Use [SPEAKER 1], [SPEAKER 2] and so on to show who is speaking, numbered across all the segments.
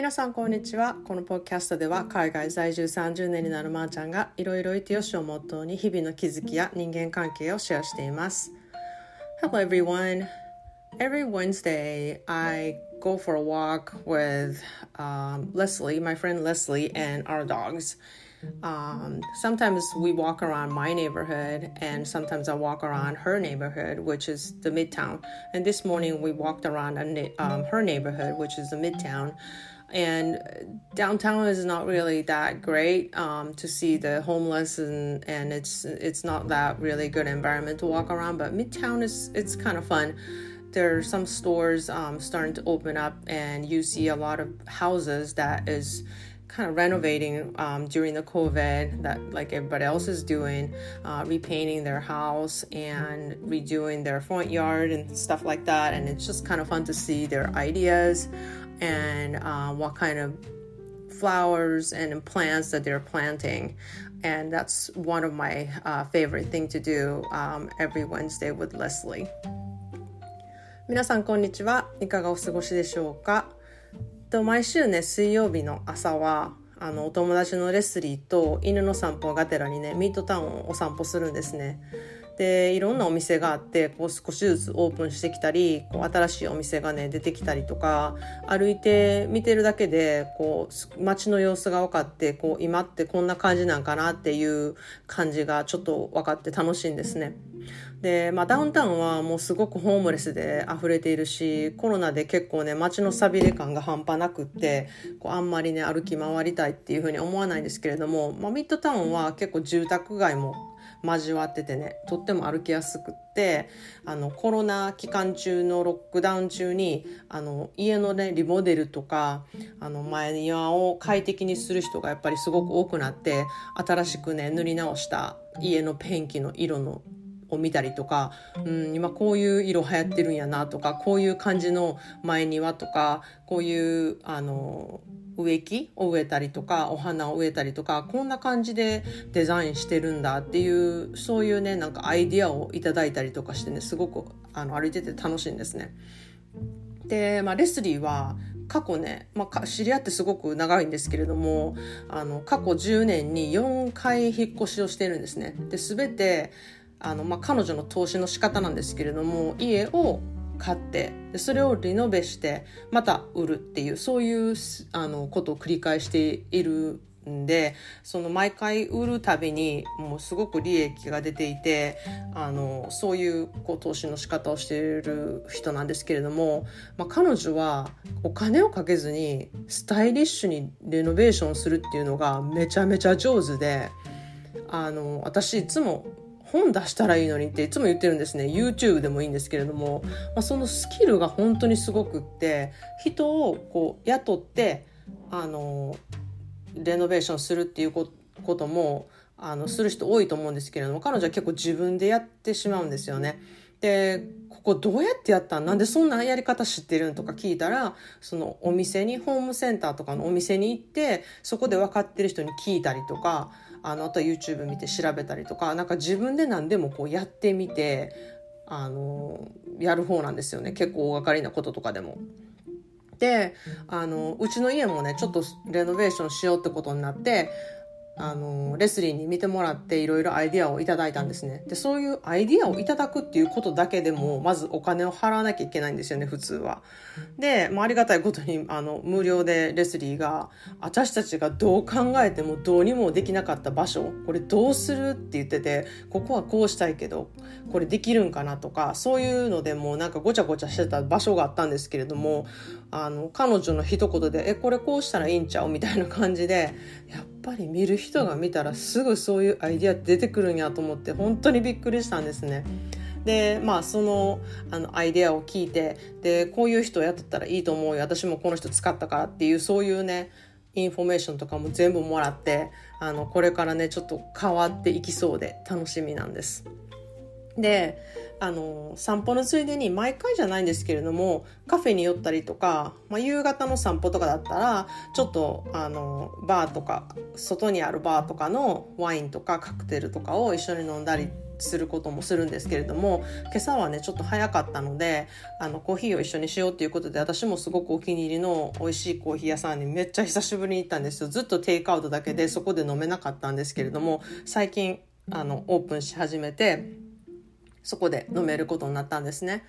[SPEAKER 1] 皆さんこんにちはこのポッドキャストでは海外在住30年になるまーちゃんがいろいろいてよしをモットーに日々の気づきや人間関係をシェアしています Hello everyone Every Wednesday I go for a walk with um, Leslie, my friend Leslie, and our dogs. Um, sometimes we walk around my neighborhood, and sometimes I walk around her neighborhood, which is the Midtown. And this morning we walked around um, her neighborhood, which is the Midtown. And downtown is not really that great um, to see the homeless, and, and it's it's not that really good environment to walk around. But Midtown is it's kind of fun there are some stores um, starting to open up and you see a lot of houses that is kind of renovating um, during the COVID that like everybody else is doing, uh, repainting their house and redoing their front yard and stuff like that. And it's just kind of fun to see their ideas and uh, what kind of flowers and plants that they're planting. And that's one of my uh, favorite thing to do um, every Wednesday with Leslie. 皆さんこんにちはいかがお過ごしでしょうか と毎週ね水曜日の朝はあのお友達のレスリーと犬の散歩がてらにねミッドタウンをお散歩するんですねでいろんなお店があってこう少しずつオープンしてきたりこう新しいお店がね出てきたりとか歩いて見てるだけでこう街の様子が分かってこう今ってこんな感じなんかなっていう感じがちょっと分かって楽しいんですね。で、まあ、ダウンタウンはもうすごくホームレスで溢れているしコロナで結構ね街の寂れ感が半端なくってこうあんまりね歩き回りたいっていうふうに思わないんですけれども、まあ、ミッドタウンは結構住宅街も交わっててねとっても歩きやすくってあのコロナ期間中のロックダウン中にあの家のねリモデルとかあの前庭を快適にする人がやっぱりすごく多くなって新しくね塗り直した家のペンキの色のを見たりとか、うん、今こういう色流行ってるんやなとかこういう感じの前庭とかこういうあの植木を植えたりとかお花を植えたりとかこんな感じでデザインしてるんだっていうそういうねなんかアイディアをいただいたりとかしてねすごくあの歩いてて楽しいんですね。で、まあ、レスリーは過去ね、まあ、知り合ってすごく長いんですけれどもあの過去10年に4回引っ越しをしてるんですね。で全てあの、まあ、彼女の投資の仕方なんですけれども家を買ってでそれをリノベしてまた売るっていうそういうあのことを繰り返しているんでその毎回売るたびにもうすごく利益が出ていてあのそういうこう投資の仕方をしている人なんですけれども、まあ、彼女はお金をかけずにスタイリッシュにレノベーションするっていうのがめちゃめちゃ上手であの私いつも本出したらいいのにっていつも言ってるんですね。YouTube でもいいんですけれども、まあ、そのスキルが本当にすごくって人をこう雇ってあのレノベーションするっていうこともあのする人多いと思うんですけれども彼女は結構自分でやってしまうんですよね。でここどうやってやったん？なんでそんなやり方知ってるんとか聞いたらそのお店にホームセンターとかのお店に行ってそこで分かってる人に聞いたりとかあのあとは YouTube 見て調べたりとかなんか自分で何でもこうやってみてあのやる方なんですよね結構大掛かりなこととかでも。であのうちの家もねちょっとレノベーションしようってことになってあのレスリーに見てもらっていろいろアイディアをいただいたんですねでそういうアイディアをいただくっていうことだけでもまずお金を払わなきゃいけないんですよね普通はで、まあ、ありがたいことにあの無料でレスリーが私たちがどう考えてもどうにもできなかった場所これどうするって言っててここはこうしたいけどこれできるんかなとかそういうのでもなんかごちゃごちゃしてた場所があったんですけれどもあの彼女の一言で「えこれこうしたらいいんちゃう?」みたいな感じでやっぱり見る人が見たらすぐそういうアイディア出てくるんやと思って本当にびっくりしたんですね。でまあそのあのアイデアを聞いてでこういう人を雇ったらいいと思うよ私もこの人使ったからっていうそういうねインフォメーションとかも全部もらってあのこれからねちょっと変わっていきそうで楽しみなんです。であの散歩のついでに毎回じゃないんですけれどもカフェに寄ったりとか、まあ、夕方の散歩とかだったらちょっとあのバーとか外にあるバーとかのワインとかカクテルとかを一緒に飲んだりすることもするんですけれども今朝はねちょっと早かったのであのコーヒーを一緒にしようっていうことで私もすごくお気に入りの美味しいコーヒー屋さんにめっちゃ久しぶりに行ったんですよ。ずっとテイクアウトだけでそこで飲めなかったんですけれども最近あのオープンし始めてそこで飲めることになったんですね。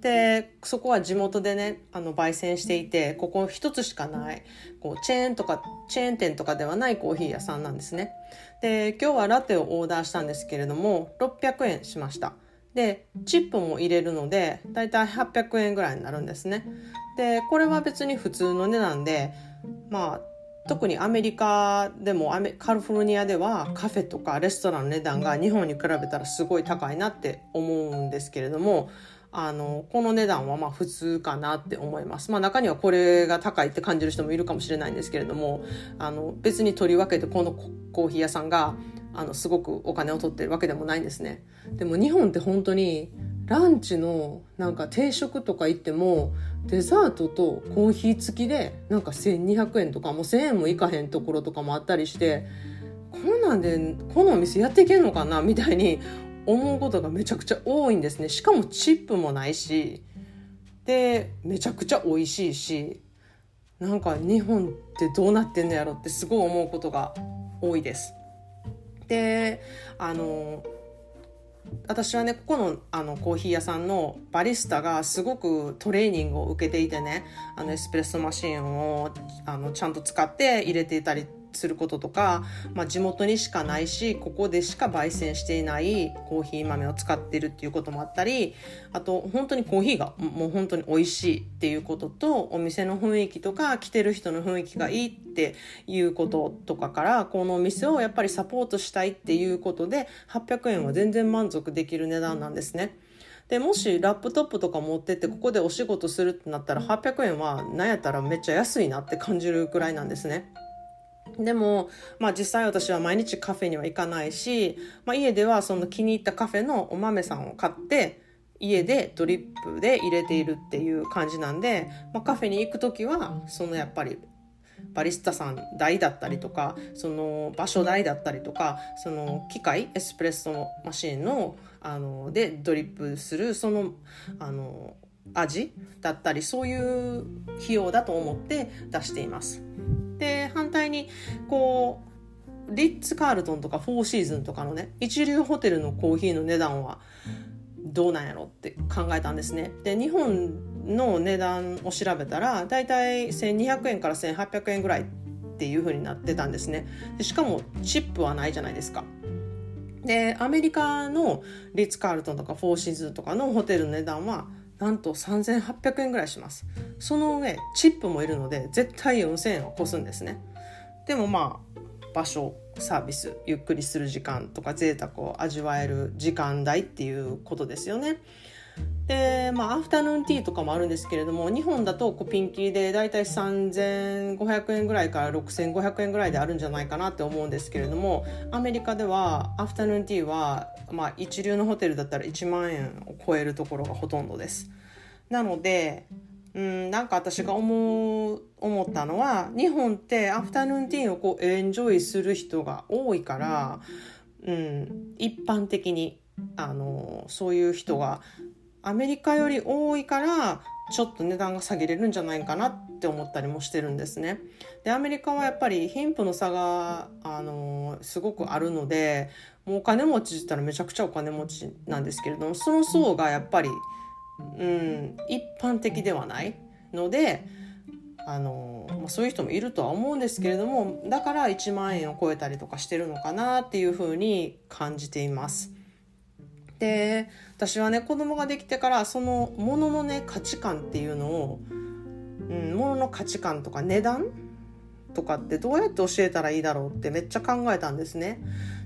[SPEAKER 1] で、そこは地元でね、あの、焙煎していて、ここ一つしかない、こう、チェーンとか、チェーン店とかではないコーヒー屋さんなんですね。で、今日はラテをオーダーしたんですけれども、600円しました。で、チップも入れるので、だいたい800円ぐらいになるんですね。で、これは別に普通の値段で、まあ、特にアメリカでもカリフォルニアではカフェとかレストランの値段が日本に比べたらすごい高いなって思うんですけれどもあのこの値段はまあ普通かなって思います。まあ中にはこれが高いって感じる人もいるかもしれないんですけれどもあの別にとりわけてこのコーヒー屋さんがあのすごくお金を取ってるわけでもないんですね。でも日本って本当にランチのなんか定食とか行ってもデザートとコーヒー付きでなんか1200円とかもう1000円もいかへんところとかもあったりしてこんなんでこのお店やっていけんのかな？みたいに思うことがめちゃくちゃ多いんですねしかもチップもないしでめちゃくちゃ美味しいしなんか日本ってどうなってんのやろってすごい思うことが多いです。であの私はねここのあのコーヒー屋さんのバリスタがすごくトレーニングを受けていてねあのエスプレッソマシンをあのちゃんと使って入れていたりすることとか、まあ、地元にしかないしここでしか焙煎していないコーヒー豆を使ってるっていうこともあったりあと本当にコーヒーがもう本当に美味しいっていうこととお店の雰囲気とか来てる人の雰囲気がいいっていうこととかからこのお店をやっぱりサポートしたいっていうことで800円は全然満足できる値段なんですね。でもしラップトップとか持ってってここでお仕事するってなったら800円は何やったらめっちゃ安いなって感じるくらいなんですね。でも、まあ実際私は毎日カフェには行かないし、まあ家ではその気に入ったカフェのお豆さんを買って、家でドリップで入れているっていう感じなんで、まあ、カフェに行く時はそのやっぱりバリスタさん代だったりとかその場所代だったりとかその機械エスプレッソマシンのあのでドリップするそのあの味だったりそういう費用だと思って出しています。にこうリッツ・カールトンとかフォーシーズンとかのね一流ホテルのコーヒーの値段はどうなんやろって考えたんですね。で日本の値段を調べたらだいたい1200円から1800円ぐらいっていう風になってたんですねでしかもチップはないじゃないですか。でアメリカのリッツ・カールトンとかフォーシーズンとかのホテルの値段はなんと3800円ぐらいしますその上チップもいるので絶対4000円を超すんですねでもまあ場所サービスゆっくりする時間とか贅沢を味わえる時間代っていうことですよね。でまあアフタヌーンティーとかもあるんですけれども日本だとこうピンキリでだいたい3500円ぐらいから6500円ぐらいであるんじゃないかなって思うんですけれどもアメリカではアフタヌーンティーは、まあ、一流のホテルだったら1万円を超えるところがほとんどです。なのでうんなんか私が思う思ったのは日本ってアフタヌーンティーをこうエンジョイする人が多いから、うん、一般的にあのそういう人がアメリカより多いからちょっと値段が下げれるんじゃないかなって思ったりもしてるんですね。でアメリカはやっぱり貧富の差があのすごくあるのでもうお金持ちって言ったらめちゃくちゃお金持ちなんですけれどもその層がやっぱり、うん、一般的ではないのであの、まあ、そういう人もいるとは思うんですけれどもだから1万円を超えたりとかしてるのかなっていうふうに感じています。で私はね子供ができてからそのもののね価値観っていうのを、うん、ものの価値観とか値段とかってどうやって教えたらいいだろうってめっちゃ考えたんですね。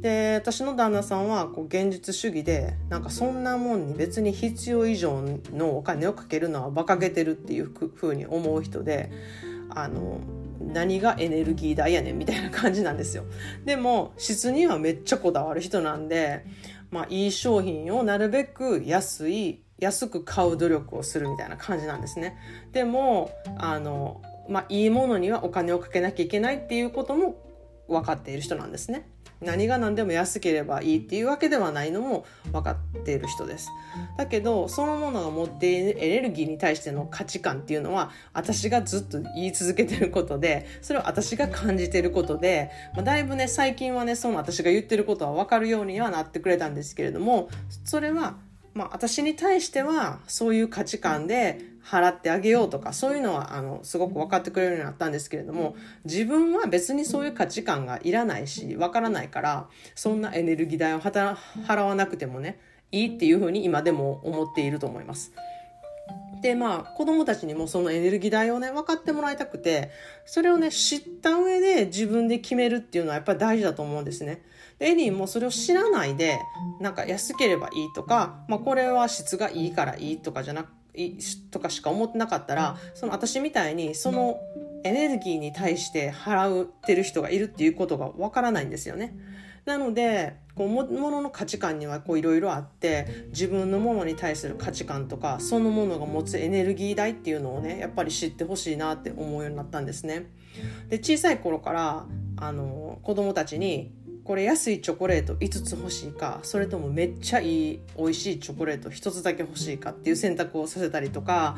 [SPEAKER 1] で私の旦那さんはこう現実主義でなんかそんなもんに別に必要以上のお金をかけるのは馬鹿げてるっていうふうに思う人であの何がエネルギー代やねんみたいな感じなんですよ。でも質にはめっちゃこだわる人なんでまあ、いい商品をなるべく安い安く買う努力をするみたいな感じなんですね。でもあの、まあ、いいものにはお金をかけなきゃいけないっていうことも分かっている人なんですね。何が何でも安ければいいっていうわけではないのも分かっている人ですだけどそのものが持っているエネルギーに対しての価値観っていうのは私がずっと言い続けてることでそれを私が感じてることで、まあ、だいぶね最近はねその私が言ってることは分かるようにはなってくれたんですけれどもそれはまあ、私に対してはそういう価値観で払ってあげようとかそういうのはあのすごく分かってくれるようになったんですけれども自分は別にそういう価値観がいらないし分からないからそんなエネルギー代を払わなくてもねいいっていうふうに今でも思っていると思います。でまあ子供たちにもそのエネルギー代をね分かってもらいたくてそれをね知った上で自分で決めるっていうのはやっぱり大事だと思うんですね。でエリーもそれを知らないでなんか安ければいいとか、まあ、これは質がいいからいいとかじゃなくとかしか思ってなかったらその私みたいにそのエネルギーに対して払ってる人がいるっていうことがわからないんですよね。なのでこうものの価値観にはいろいろあって自分のものに対する価値観とかそのものが持つエネルギー代っていうのをねやっぱり知ってほしいなって思うようになったんですね。で小さい頃からあの子供たちにこれ安いチョコレート5つ欲しいかそれともめっちゃいい美味しいチョコレート1つだけ欲しいかっていう選択をさせたりとか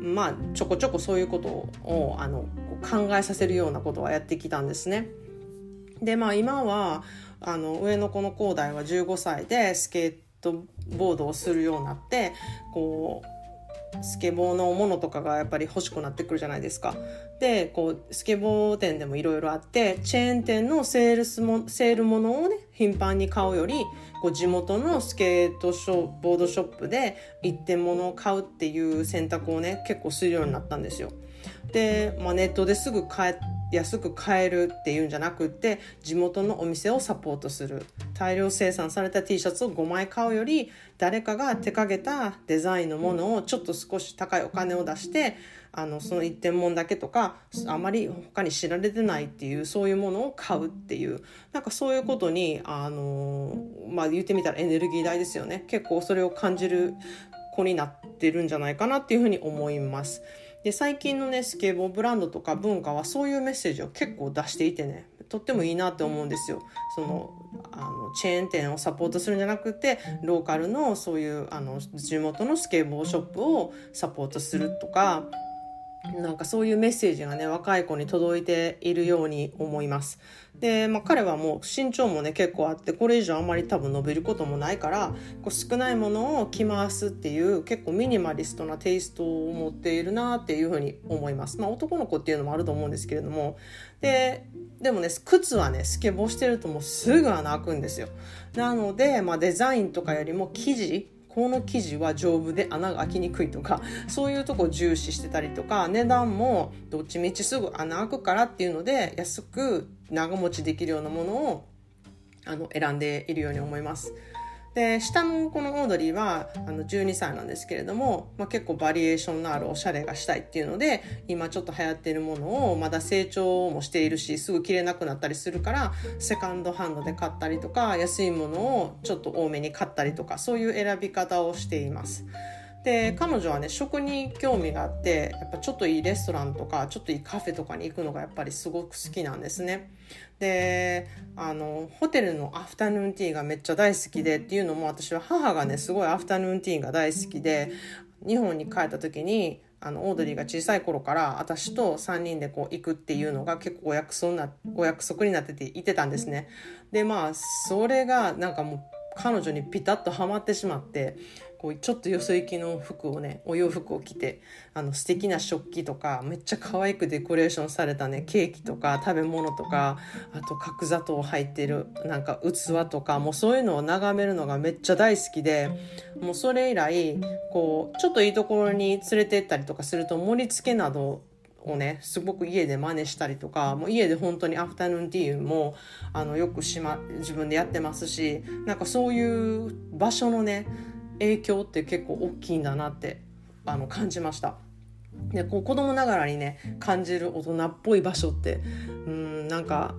[SPEAKER 1] まあちょこちょこそういうことをあの考えさせるようなことはやってきたんですね。でまあ今はあの上の子の高大は15歳でスケートボードをするようになってこうスケボーのものとかがやっぱり欲しくなってくるじゃないですか。でこうスケボー店でもいろいろあってチェーン店のセールスもセールものをね頻繁に買うよりこう地元のスケートショボードショップで一点物を買うっていう選択をね結構するようになったんですよ。で、まあ、ネットですぐ買安く買えるっていうんじゃなくって地元のお店をサポートする。大量生産された T シャツを5枚買うより誰かが手掛けたデザインのものをちょっと少し高いお金を出してあのその一点物だけとかあまり他に知られてないっていうそういうものを買うっていう。なんかそういうことにあのまあ言ってみたらエネルギー代ですよね。結構それを感じる子になってるんじゃないかなっていうふうに思います。で最近のねスケボーブランドとか文化はそういうメッセージを結構出していてねとってもいいなって思うんですよ。そのあのチェーン店をサポートするんじゃなくてローカルのそういうあの地元のスケボーショップをサポートするとかなんかそういうメッセージがね若い子に届いているように思います。で、まあ、彼はもう身長もね結構あってこれ以上あんまり多分伸びることもないからこう少ないものを着回すっていう結構ミニマリストなテイストを持っているなっていうふうに思います。まあ、男の子っていうのもあると思うんですけれどもででもね靴はねスケボーしてるともうすぐ穴開くんですよ。なので、まあ、デザインとかよりも生地この生地は丈夫で穴が開きにくいとかそういうとこ重視してたりとか値段もどっちみちすぐ穴開くからっていうので安く長持ちできるようなものをあの選んでいるように思います。で下のこのオードリーはあの12歳なんですけれども、まあ、結構バリエーションのあるおしゃれがしたいっていうので今ちょっと流行っているものをまだ成長もしているしすぐ着れなくなったりするからセカンドハンドで買ったりとか安いものをちょっと多めに買ったりとかそういう選び方をしています。で彼女はね食に興味があってやっぱちょっといいレストランとかちょっといいカフェとかに行くのがやっぱりすごく好きなんですね。であのホテルのアフタヌーンティーがめっちゃ大好きでっていうのも私は母がねすごいアフタヌーンティーが大好きで日本に帰った時にあのオードリーが小さい頃から私と3人でこう行くっていうのが結構お約束なお約束になってていてたんですね。でまあそれがなんかもう彼女にピタッとはまってしまってこうちょっとよそ行きの服をねお洋服を着てあの素敵な食器とかめっちゃ可愛くデコレーションされたねケーキとか食べ物とかあと角砂糖入ってるなんか器とかもうそういうのを眺めるのがめっちゃ大好きでもうそれ以来こうちょっといいところに連れて行ったりとかすると盛り付けなどをねすごく家で真似したりとかもう家で本当にアフタヌーンティーもあのよくしま自分でやってますしなんかそういう場所のね影響って結構大きいんだなってあの感じました。でこう子供ながらにね感じる大人っぽい場所ってうんなんか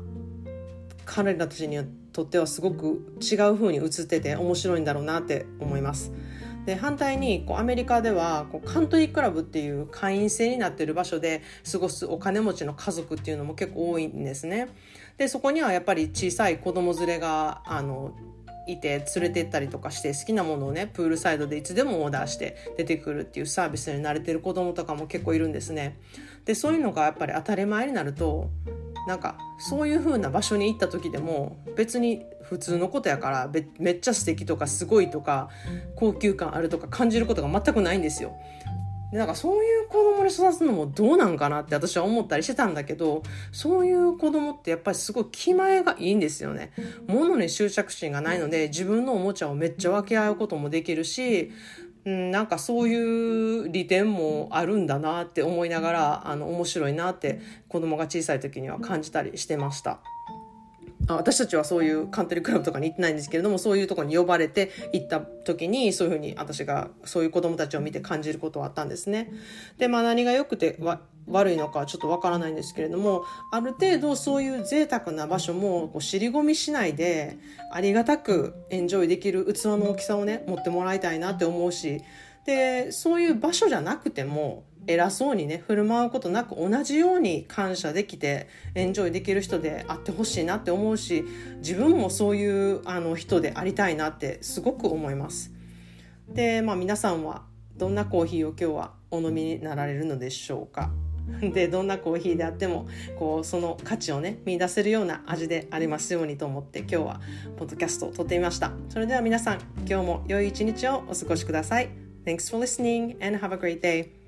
[SPEAKER 1] 彼らたちにとってはすごく違う風に映ってて面白いんだろうなって思います。で反対にこうアメリカではこうカントリークラブっていう会員制になってる場所で過ごすお金持ちの家族っていうのも結構多いんですね。でそこにはやっぱり小さい子供連れがあのいて連れて行ったりとかして好きなものをねプールサイドでいつでもオーダーして出てくるっていうサービスに慣れてる子供とかも結構いるんですね。でそういうのがやっぱり当たり前になるとなんかそういう風な場所に行った時でも別に普通のことやからめっちゃ素敵とかすごいとか高級感あるとか感じることが全くないんですよ。でなんかそういう子供に育つのもどうなんかなって私は思ったりしてたんだけどそういう子供ってやっぱりすごい気前がいいんですよね。物に執着心がないので自分のおもちゃをめっちゃ分け合うこともできるしうん、なんかそういう利点もあるんだなって思いながらあの面白いなって子供が小さい時には感じたりしてました。私たちはそういうカントリークラブとかに行ってないんですけれどもそういうとこに呼ばれて行った時にそういうふうに私がそういう子供たちを見て感じることはあったんですね。でまあ何が良くて悪いのかちょっとわからないんですけれどもある程度そういう贅沢な場所もこう尻込みしないでありがたくエンジョイできる器の大きさをね持ってもらいたいなって思うしでそういう場所じゃなくても偉そうにね振る舞うことなく同じように感謝できてエンジョイできる人であってほしいなって思うし自分もそういうあの人でありたいなってすごく思います。でまあ皆さんはどんなコーヒーを今日はお飲みになられるのでしょうか？でどんなコーヒーであってもこうその価値をね見出せるような味でありますようにと思って今日はポッドキャストを撮ってみました。それでは皆さん今日も良い一日をお過ごしください。Thanks for listening and have a great day.